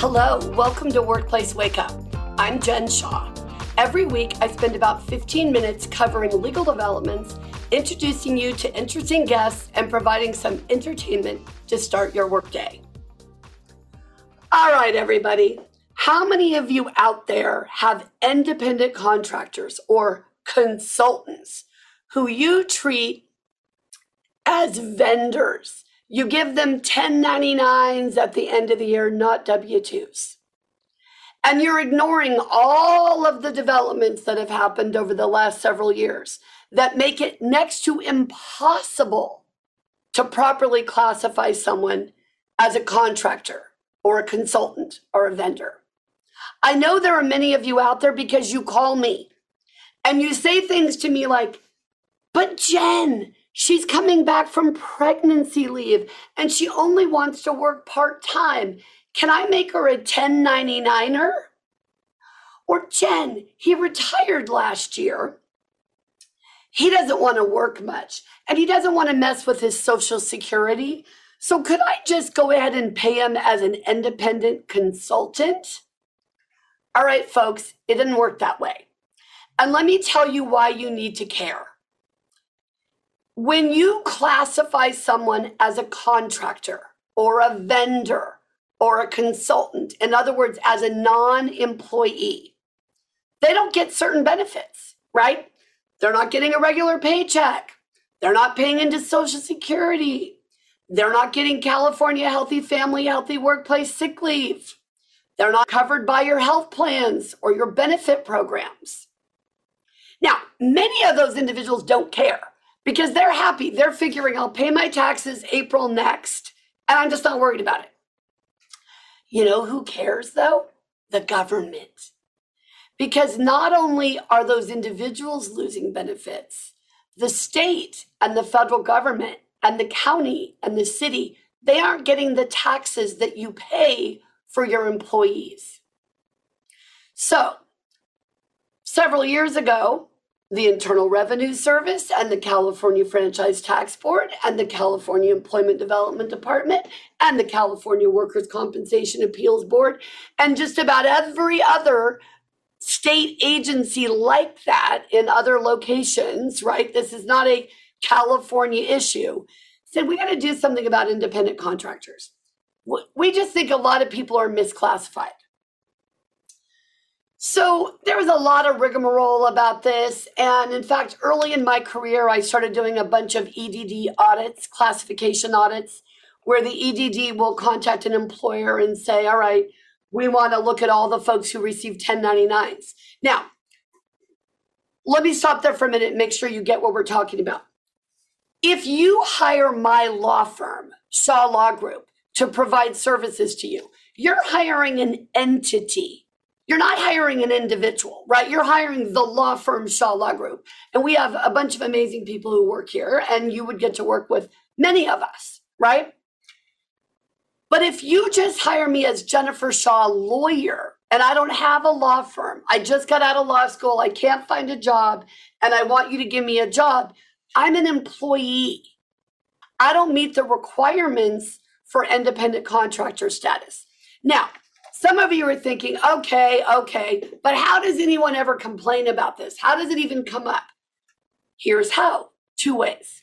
Hello, welcome to Workplace Wake Up. I'm Jen Shaw. Every week, I spend about 15 minutes covering legal developments, introducing you to interesting guests, and providing some entertainment to start your workday. All right, everybody. How many of you out there have independent contractors or consultants who you treat as vendors? You give them 1099s at the end of the year, not W 2s. And you're ignoring all of the developments that have happened over the last several years that make it next to impossible to properly classify someone as a contractor or a consultant or a vendor. I know there are many of you out there because you call me and you say things to me like, but Jen, she's coming back from pregnancy leave and she only wants to work part time. Can I make her a 1099er? Or Jen, he retired last year. He doesn't want to work much and he doesn't want to mess with his social security. So could I just go ahead and pay him as an independent consultant? All right, folks, it didn't work that way. And let me tell you why you need to care. When you classify someone as a contractor or a vendor or a consultant, in other words, as a non employee, they don't get certain benefits, right? They're not getting a regular paycheck. They're not paying into Social Security. They're not getting California Healthy Family Healthy Workplace Sick Leave. They're not covered by your health plans or your benefit programs. Now, many of those individuals don't care because they're happy. They're figuring I'll pay my taxes April next, and I'm just not worried about it. You know who cares though? The government. Because not only are those individuals losing benefits, the state and the federal government and the county and the city, they aren't getting the taxes that you pay for your employees. So, several years ago, the Internal Revenue Service and the California Franchise Tax Board and the California Employment Development Department and the California Workers' Compensation Appeals Board and just about every other state agency like that in other locations, right? This is not a California issue, said we got to do something about independent contractors. We just think a lot of people are misclassified. So there was a lot of rigmarole about this. And in fact, early in my career, I started doing a bunch of EDD audits, classification audits, where the EDD will contact an employer and say, all right, we want to look at all the folks who receive 1099s. Now, let me stop there for a minute and make sure you get what we're talking about. If you hire my law firm, Shaw Law Group, to provide services to you, you're hiring an entity. You're not hiring an individual, right? You're hiring the law firm Shaw Law Group. And we have a bunch of amazing people who work here, and you would get to work with many of us, right? But if you just hire me as Jennifer Shaw lawyer, and I don't have a law firm, I just got out of law school, I can't find a job, and I want you to give me a job, I'm an employee. I don't meet the requirements for independent contractor status. Now, some of you are thinking, okay, okay, but how does anyone ever complain about this? How does it even come up? Here's how two ways.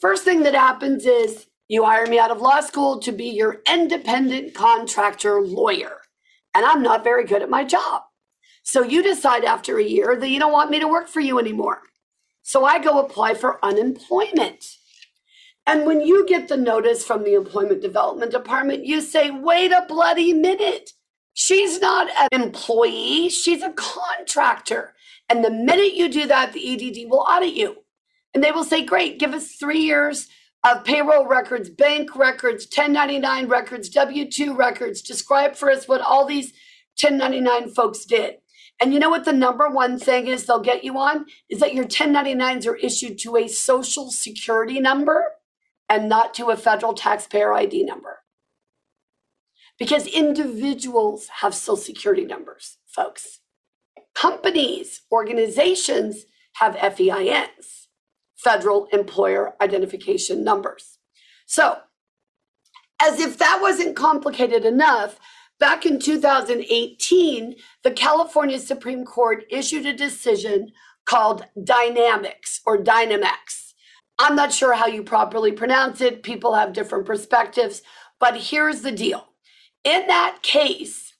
First thing that happens is you hire me out of law school to be your independent contractor lawyer, and I'm not very good at my job. So you decide after a year that you don't want me to work for you anymore. So I go apply for unemployment. And when you get the notice from the Employment Development Department, you say, wait a bloody minute. She's not an employee, she's a contractor. And the minute you do that, the EDD will audit you. And they will say, great, give us three years of payroll records, bank records, 1099 records, W 2 records. Describe for us what all these 1099 folks did. And you know what the number one thing is they'll get you on? Is that your 1099s are issued to a social security number and not to a federal taxpayer ID number. Because individuals have social security numbers, folks. Companies, organizations have FEINs, federal employer identification numbers. So, as if that wasn't complicated enough, Back in 2018, the California Supreme Court issued a decision called Dynamex or Dynamax. I'm not sure how you properly pronounce it. People have different perspectives, but here's the deal. In that case,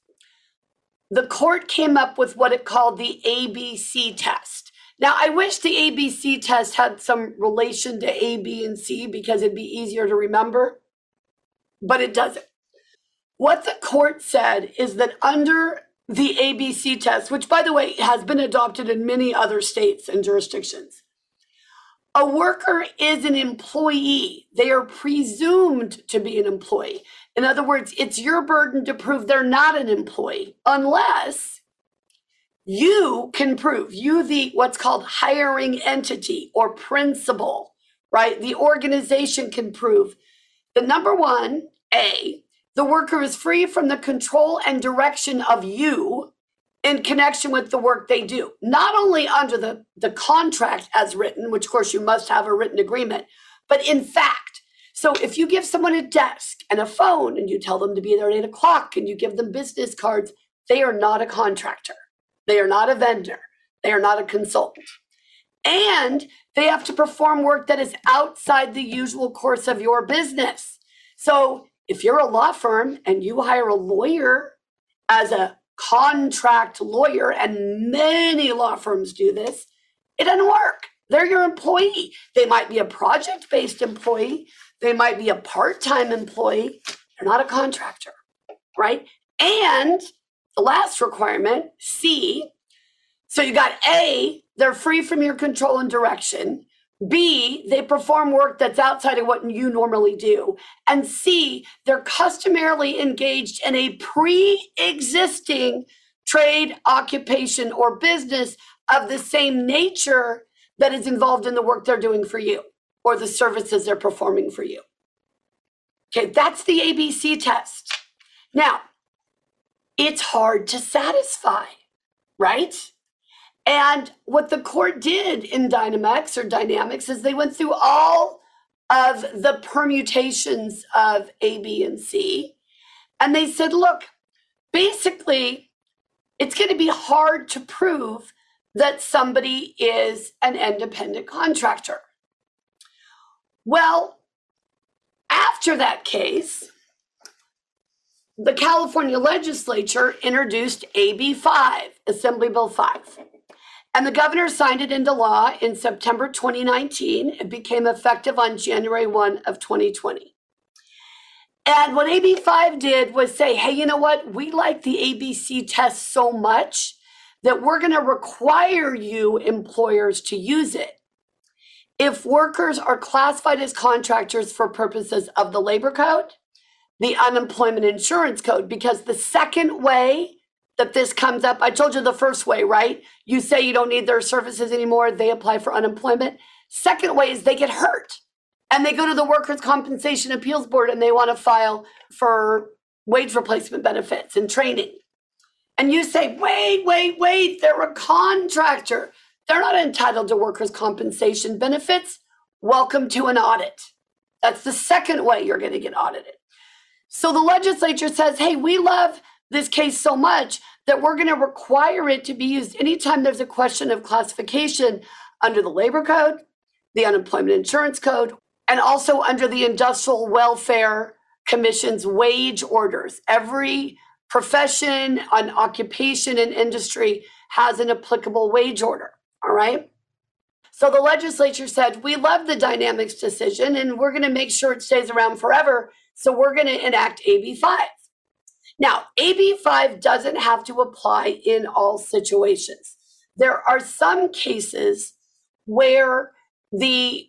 the court came up with what it called the ABC test. Now, I wish the ABC test had some relation to A, B, and C because it'd be easier to remember, but it doesn't. What the court said is that under the ABC test, which by the way has been adopted in many other states and jurisdictions, a worker is an employee. They are presumed to be an employee. In other words, it's your burden to prove they're not an employee unless you can prove you the what's called hiring entity or principal, right? The organization can prove the number 1, A, the worker is free from the control and direction of you in connection with the work they do, not only under the, the contract as written, which of course you must have a written agreement, but in fact. So if you give someone a desk and a phone and you tell them to be there at eight o'clock and you give them business cards, they are not a contractor. They are not a vendor. They are not a consultant. And they have to perform work that is outside the usual course of your business. So if you're a law firm and you hire a lawyer as a contract lawyer, and many law firms do this, it doesn't work. They're your employee. They might be a project based employee, they might be a part time employee. They're not a contractor, right? And the last requirement, C, so you got A, they're free from your control and direction. B, they perform work that's outside of what you normally do. And C, they're customarily engaged in a pre existing trade, occupation, or business of the same nature that is involved in the work they're doing for you or the services they're performing for you. Okay, that's the ABC test. Now, it's hard to satisfy, right? And what the court did in Dynamax or Dynamex is they went through all of the permutations of A, B, and C. And they said, look, basically, it's going to be hard to prove that somebody is an independent contractor. Well, after that case, the California legislature introduced AB 5, Assembly Bill 5. And the governor signed it into law in September 2019. It became effective on January 1 of 2020. And what AB5 did was say, hey, you know what? We like the ABC test so much that we're going to require you employers to use it. If workers are classified as contractors for purposes of the labor code, the unemployment insurance code, because the second way that this comes up. I told you the first way, right? You say you don't need their services anymore, they apply for unemployment. Second way is they get hurt and they go to the Workers' Compensation Appeals Board and they want to file for wage replacement benefits and training. And you say, wait, wait, wait, they're a contractor. They're not entitled to workers' compensation benefits. Welcome to an audit. That's the second way you're going to get audited. So the legislature says, hey, we love this case so much that we're going to require it to be used anytime there's a question of classification under the labor code, the unemployment insurance code, and also under the Industrial Welfare Commission's wage orders. Every profession, an occupation, and industry has an applicable wage order. All right. So the legislature said, we love the Dynamex decision and we're going to make sure it stays around forever. So we're going to enact AB 5. Now, AB5 doesn't have to apply in all situations. There are some cases where the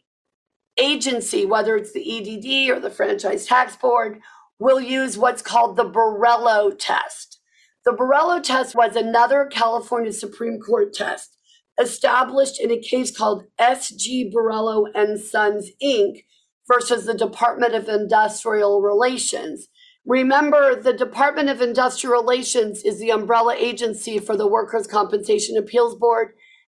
agency, whether it's the EDD or the Franchise Tax Board, will use what's called the Borello test. The Borello test was another California Supreme Court test established in a case called SG Borello and Sons Inc. versus the Department of Industrial Relations. Remember, the Department of Industrial Relations is the umbrella agency for the Workers' Compensation Appeals Board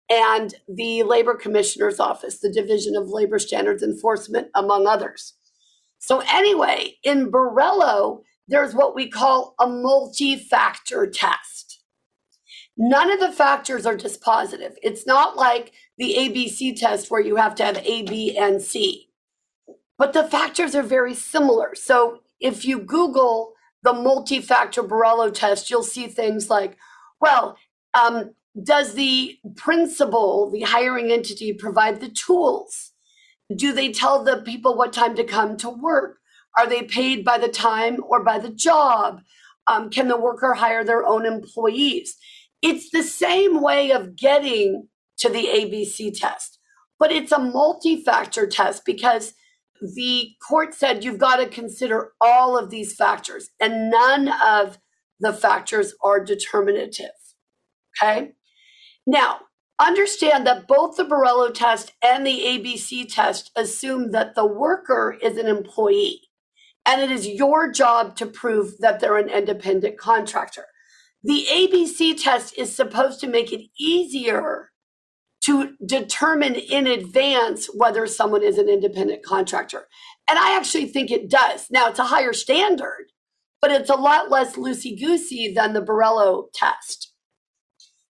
and the Labor Commissioner's Office, the Division of Labor Standards Enforcement, among others. So, anyway, in Borello, there's what we call a multi factor test. None of the factors are dispositive. It's not like the ABC test where you have to have A, B, and C. But the factors are very similar. So if you Google the multi factor Borello test, you'll see things like, well, um, does the principal, the hiring entity, provide the tools? Do they tell the people what time to come to work? Are they paid by the time or by the job? Um, can the worker hire their own employees? It's the same way of getting to the ABC test, but it's a multi factor test because the court said you've got to consider all of these factors, and none of the factors are determinative. Okay. Now, understand that both the Borello test and the ABC test assume that the worker is an employee, and it is your job to prove that they're an independent contractor. The ABC test is supposed to make it easier to determine in advance whether someone is an independent contractor. And I actually think it does. Now, it's a higher standard, but it's a lot less loosey goosey than the Borello test,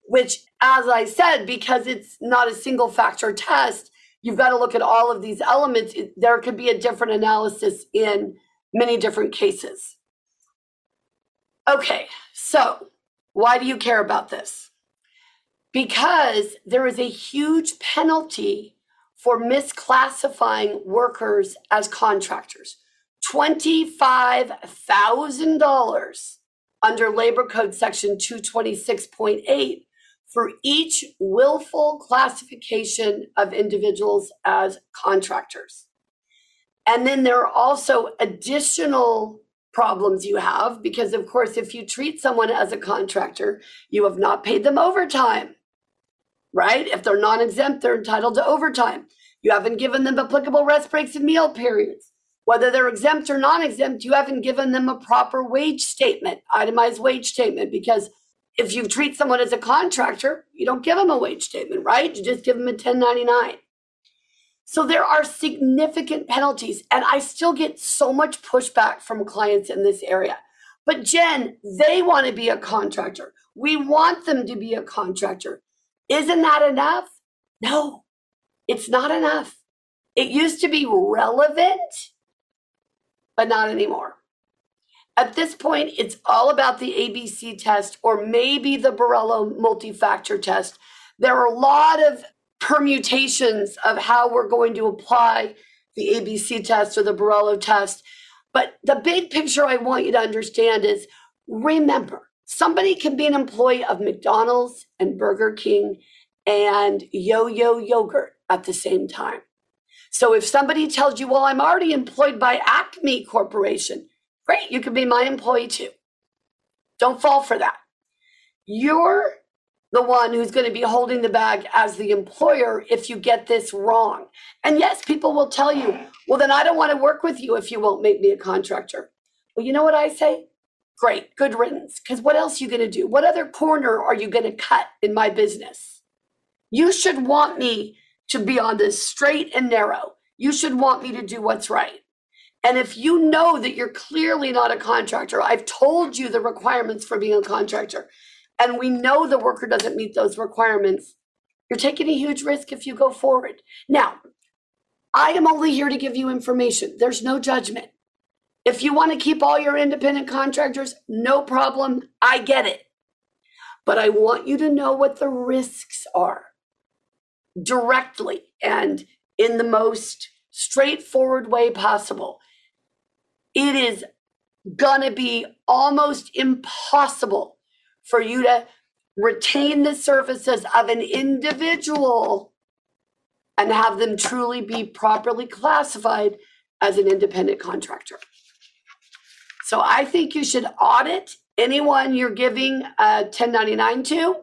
which, as I said, because it's not a single factor test, you've got to look at all of these elements. There could be a different analysis in many different cases. Okay, so why do you care about this? Because there is a huge penalty for misclassifying workers as contractors. $25,000 under Labor Code Section 226.8 for each willful classification of individuals as contractors. And then there are also additional problems you have because, of course, if you treat someone as a contractor, you have not paid them overtime right? If they're non exempt, they're entitled to overtime. You haven't given them applicable rest breaks and meal periods. Whether they're exempt or non exempt, you haven't given them a proper wage statement, itemized wage statement, because if you treat someone as a contractor, you don't give them a wage statement, right? You just give them a 1099. So there are significant penalties, and I still get so much pushback from clients in this area. But Jen, they want to be a contractor. We want them to be a contractor. Isn't that enough? No, it's not enough. It used to be relevant, but not anymore. At this point, it's all about the ABC test or maybe the Borello multi factor test. There are a lot of permutations of how we're going to apply the ABC test or the Borello test. But the big picture I want you to understand is remember, Somebody can be an employee of McDonald's and Burger King and Yo Yo Yogurt at the same time. So if somebody tells you, well, I'm already employed by Acme Corporation, great, you can be my employee too. Don't fall for that. You're the one who's going to be holding the bag as the employer if you get this wrong. And yes, people will tell you, well, then I don't want to work with you if you won't make me a contractor. Well, you know what I say? Great, good riddance. Because what else are you going to do? What other corner are you going to cut in my business? You should want me to be on this straight and narrow. You should want me to do what's right. And if you know that you're clearly not a contractor, I've told you the requirements for being a contractor, and we know the worker doesn't meet those requirements, you're taking a huge risk if you go forward. Now, I am only here to give you information. There's no judgment. If you want to keep all your independent contractors, no problem. I get it. But I want you to know what the risks are directly and in the most straightforward way possible. It is going to be almost impossible for you to retain the services of an individual and have them truly be properly classified as an independent contractor. So I think you should audit anyone you're giving uh, a 1099 to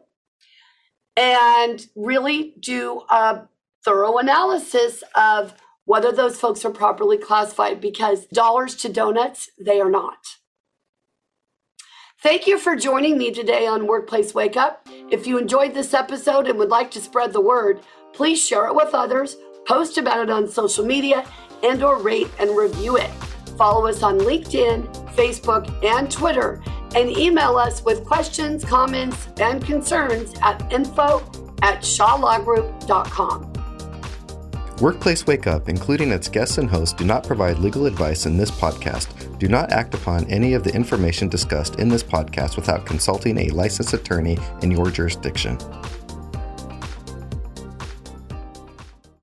and really do a thorough analysis of whether those folks are properly classified because dollars to donuts, they are not. Thank you for joining me today on Workplace Wake Up. If you enjoyed this episode and would like to spread the word, please share it with others, post about it on social media, and or rate and review it. Follow us on LinkedIn, Facebook, and Twitter, and email us with questions, comments, and concerns at info at shawlawgroup.com. Workplace Wake Up, including its guests and hosts, do not provide legal advice in this podcast. Do not act upon any of the information discussed in this podcast without consulting a licensed attorney in your jurisdiction.